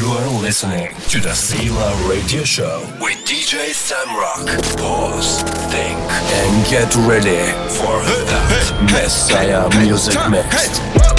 You're listening to the Sila Radio Show with DJ Samrock. Pause, think, and get ready for that Messiah music mix.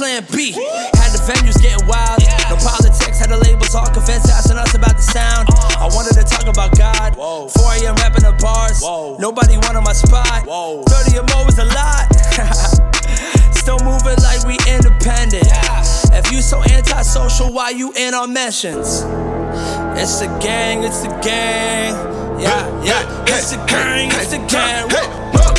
Plan B. Had the venues getting wild. No politics, had the labels all convinced, asking us about the sound. I wanted to talk about God. 4 a.m. rapping the bars. Nobody wanted my spot. 30 or more was a lot. Still moving like we independent. If you so antisocial, why you in our mentions? It's the gang, it's the gang. Yeah, yeah, it's the gang, it's the gang.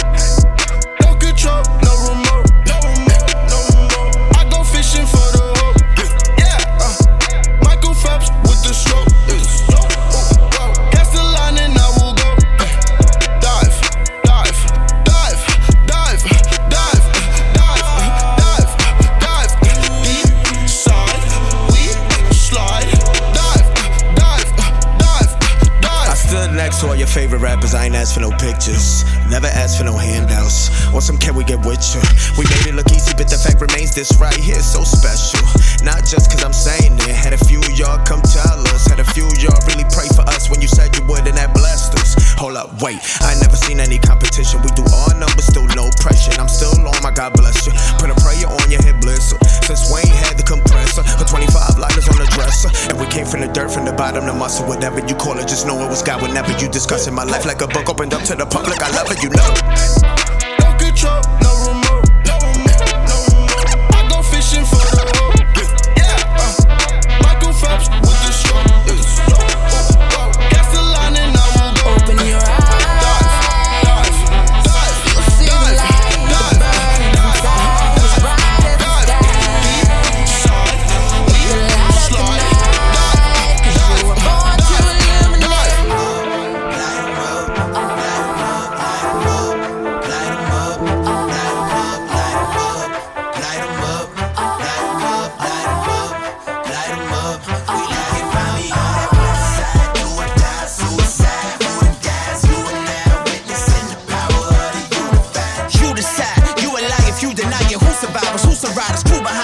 This right here so special. Not just cause I'm saying it. Had a few y'all come tell us. Had a few y'all really pray for us when you said you would, and that blessed us. Hold up, wait. I never seen any competition. We do all numbers, still no pressure. I'm still on my God bless you. Put a prayer on your head, bliss. Since Wayne had the compressor, put 25 lighters on the dresser. And we came from the dirt, from the bottom, the muscle, whatever you call it. Just know it was God whenever you discuss in my life like a book opened up to the public. I love it, you know.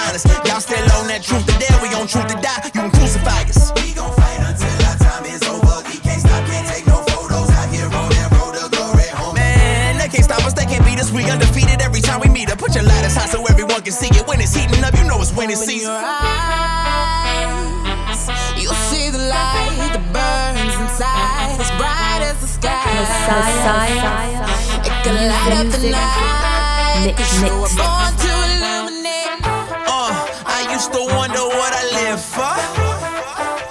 honest. Y'all still on that truth to dare. We on truth to die. You can crucify us. Man, they can't stop us. They can't beat us. We undefeated every time we meet up. Put your so everyone can see it. When it's heating up, you know it's when it's. You see the light that burns inside, as bright as the sky. Messiah. It can light up the night. Mix, mix used to wonder what I live for.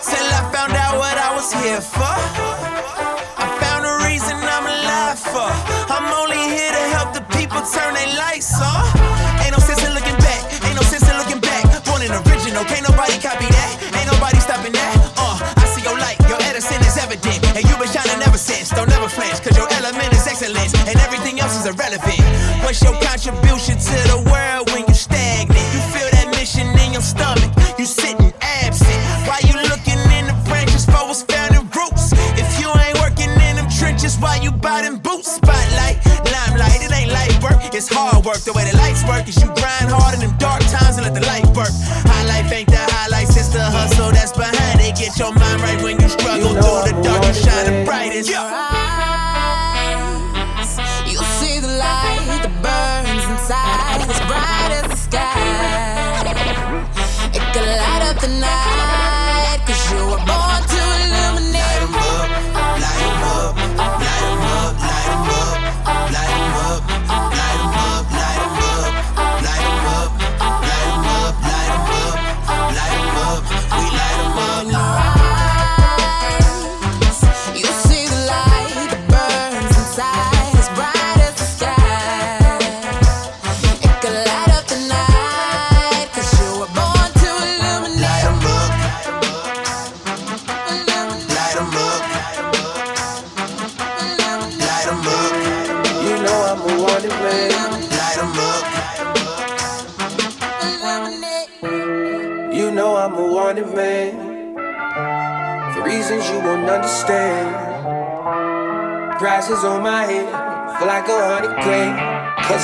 Till I found out what I was here for. I found a reason I'm alive for. I'm only here to help the people turn their lights on. Ain't no sense in looking back, ain't no sense in looking back. Born an original, can't nobody copy that. Ain't nobody stopping that. Uh, I see your light, your Edison is evident. And you've been shining ever since, don't ever flinch, cause your element is excellence. And everything else is irrelevant. What's your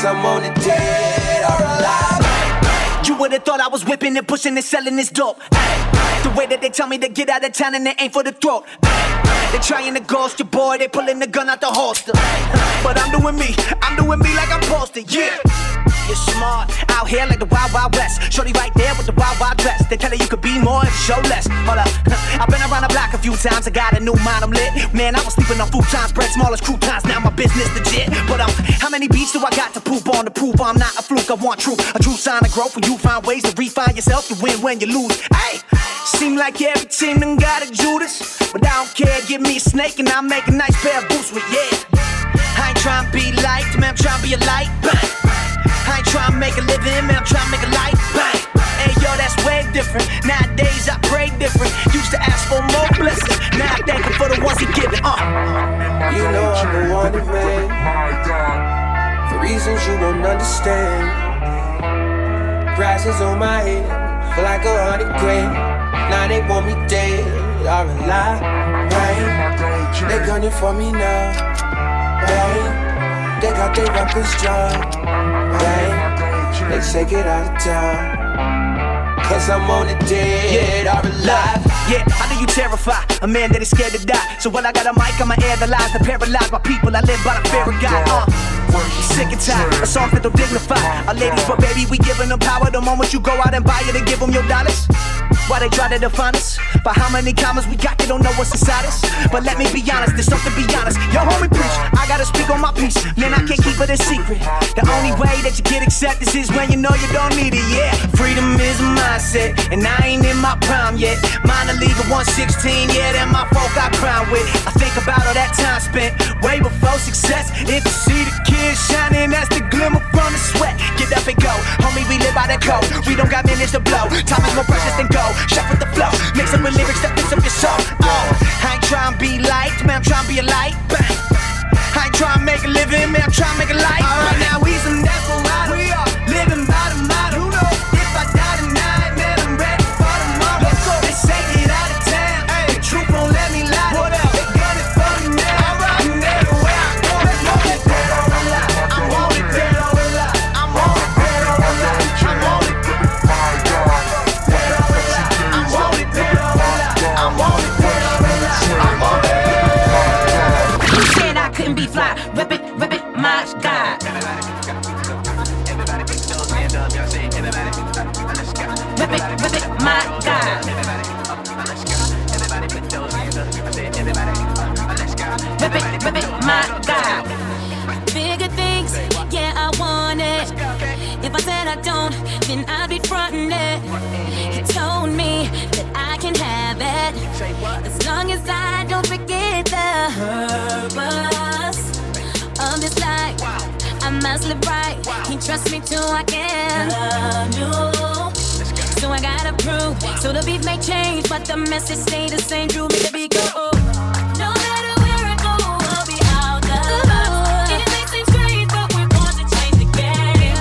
Dead or alive. You would've thought I was whipping and pushing and selling this dope. The way that they tell me to get out of town and they ain't for the throat. They trying to ghost your boy, they pulling the gun out the holster. But I'm doing me, I'm doing me like I'm posted, yeah. You're smart, out here like the Wild Wild West. Shorty right there with the Wild Wild dress. They tell her you could be more and show less. Hold up, I've been around the block a few times. I got a new mind, I'm lit. Man, I was sleeping on futons, bread small as croutons. Now my business legit. But um, how many beats do I got to poop on to prove I'm not a fluke? I want truth, a true sign of growth. When you find ways to refine yourself, you win when you lose. Hey, seem like every team done got a Judas, but I don't care. Give me a snake and I'll make a nice pair of boots with yeah. I ain't trying to be liked, man. I'm trying to be a light. Bang. A I'm trying to make a life. Bang. Hey, yo, that's way different. Nowadays, I pray different. Used to ask for more blessings. Now I'm thankful for the ones he given. Uh. You know I'm the wanted man. For reasons you won't understand. Prices on my head, feel like a hundred grand. Now they want me dead or alive. Right? They gunning for me now. Right? They got their weapons drawn. They say it out of town. Cause I'm on the dead or alive. Yeah, I know you terrify a man that is scared to die. So when I got a mic, I'ma air the lies that paralyze my people. I live by the fear of God. Uh. Sick and tired songs that don't dignify our ladies, but baby, we giving them power. The moment you go out and buy it and give them your dollars. Why they try to define us? By how many commas we got, they don't know what's inside us. But let me be honest, there's something be honest. Yo, homie, preach. I gotta speak on my piece. Man, I can't keep it a secret. The only way that you get acceptance is when you know you don't need it. Yeah, freedom is a mindset, and I ain't in my prime yet. Minor league at 116, yeah, that my folk I crown with. I think about all that time spent way before success. If you see the kids shining, that's the glimmer from the sweat. Get up and go, homie, we live by the code. We don't got minutes to blow. Time is more precious than gold. With the flow, mix up with lyrics that fix up your soul. Uh, I ain't trying to be liked, man, I'm trying to be a light. I ain't trying to make a living, man, I'm trying to make a life. Said be fly. Rip it, rip it, my God. Rip it, rip it, my God. Rip it, rip it, my God. Bigger things, yeah, I want it. If I said I don't, then I'd be fronting it. He told me that I can have it as long as I don't forget the purpose must live right. He trusts me till I can love you. So I gotta prove. So the beat may change, but the message stay the same. Drew me to be go. No matter where I go, I'll be out the box. It may seem strange, but we're going to change the game.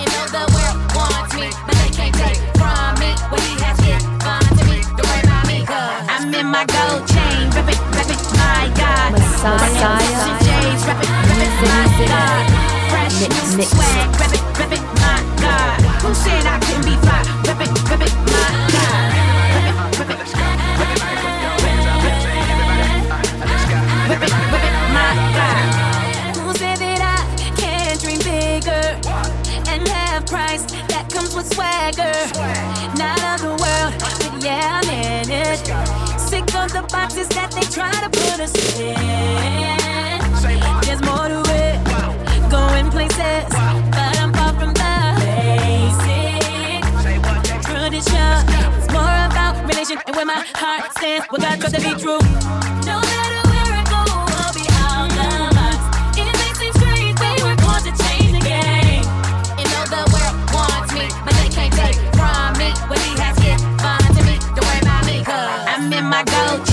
You know the world wants me, but they can't take from me what he has given to me. Don't worry about me, cause I'm in my gold chain. Rip it, rip it, my God. Messiah. Rockin' J's, rip it, rip it, my God. Fresh Mix, swag, it, it, my God. Who said I couldn't be fly? It, it, my God. Rip it, rip it, rip it, rip it, my God. Who said that I can't dream bigger and have that comes with swagger? Not of the world, but yeah, I'm in it. Sick of the boxes that they try to put us in. There's more to it, going places, but I'm far from the basic tradition. It's more about relation and where my heart stands. What God trust to be true. No matter where I go, I'll be out the box. It may seem strange, but we're going to change the game. You know the world wants me, but they can't take from me what he has given to me. Don't worry about me, cause I'm in my gold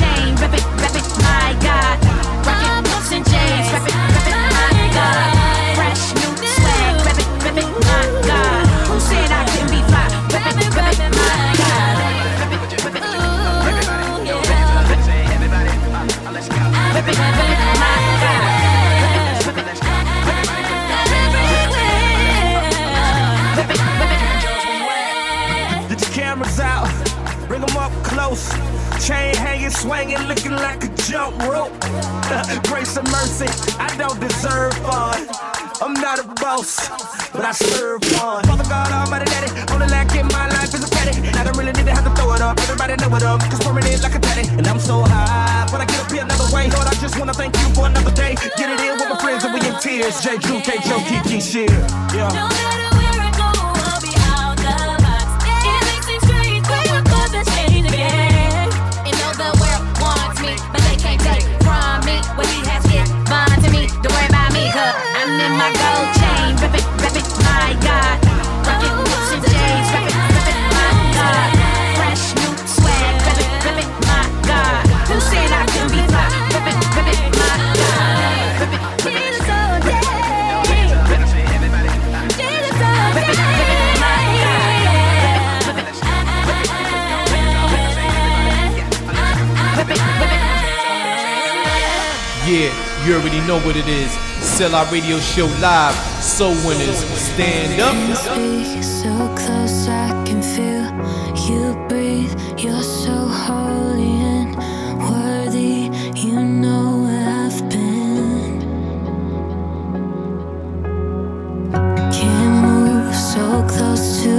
swinging, looking like a jump rope. Grace and mercy, I don't deserve fun. I'm not a boss, but I serve one. Father God, Almighty Daddy, only lack in my life is a petty. I don't really need to have to throw it up. Everybody know it up, cause permanent like a daddy. And I'm so high, but I get up here another way. Lord, I just wanna thank you for another day. Get it in with my friends and we in tears. J. Drew, K. Joe, Kiki, shit. Yeah. You already know what it is. Sell our radio show live. Soul Winners, stand up. Speak so close, I can feel you breathe. You're so holy and worthy. You know where I've been. Can't move so close to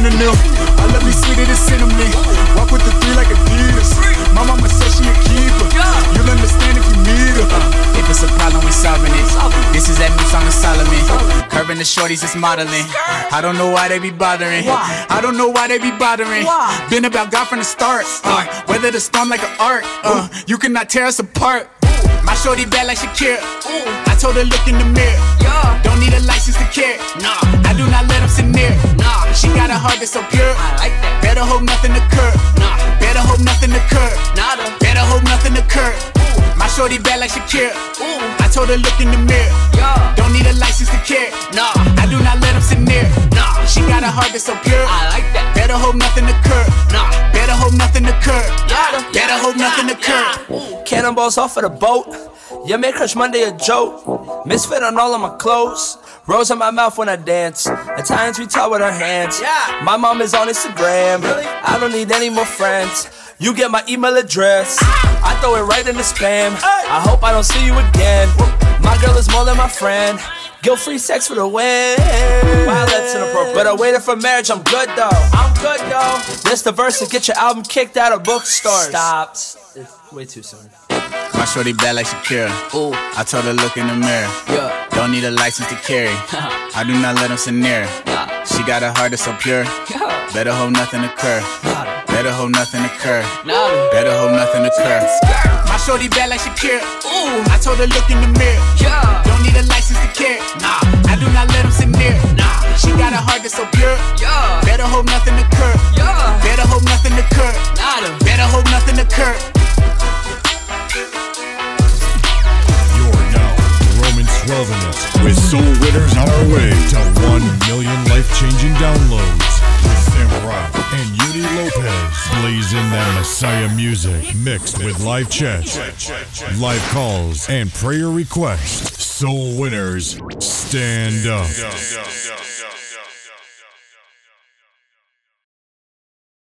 synonym. I love me sweeter than cinnamon. Walk with the three like Adidas. My mama said she a keeper. You'll understand if you need her. If it's a problem, we solving it. This is that new song of Solomon. Curving the shorties, it's modeling. I don't know why they be bothering. I don't know why they be bothering. Been about God from the start. Uh, weather the storm like an art. Uh, you cannot tear us apart. My shorty bad like Shakira. I told her look in the mirror. Don't need a license to care. Nah, I do not let them sit near. She got a heart that's so pure. I like that. Better hope nothing occur. Nah, better hope nothing occur. Nada. Better hope nothing occur. My shorty bad like Shakira. Ooh. I told her look in the mirror. Don't need a license to care. Nah, I do not let them sit near. Nah, she got a heart that's so pure. I like that. Better hope nothing occur. Nah, better hope nothing occur. Better hope nothing occur. Cannonballs off of the boat. You make Crush Monday a joke. Misfit on all of my clothes. Rose in my mouth when I dance. Italians we talk with our hands. Yeah. My mom is on Instagram. I don't need any more friends. You get my email address. Ah. I throw it right in the spam. I hope I don't see you again. My girl is more than my friend. Guilt free sex for the win. Wow, that's inappropriate. But I waited for marriage, I'm good though. I'm good though. This the verse to get your album kicked out of bookstores. Stop. It's way too soon. My shorty bad like Shakira. Ooh. I told her look in the mirror. Yeah. Don't need a license to carry. I do not let them sit near. Nah. She got a heart that's so pure. Yeah. Better hope nothing occur. Better hope nothing occur. Better hope nothing occur. My shorty bad like Shakira. Ooh. I told her look in the mirror. Yeah. Don't need a license to carry. Nah. I do not let them sit near. Nah. She got a heart that's so pure. Yeah. Better hope nothing occur. Yeah. Better hope nothing occur. Better hope nothing occur. You're now Romance Relevant with Soul Winners on our way to 1 million life changing downloads and Uni Lopez. Blazing that Messiah music mixed with live chat, live calls, and prayer requests. Soul Winners, stand up.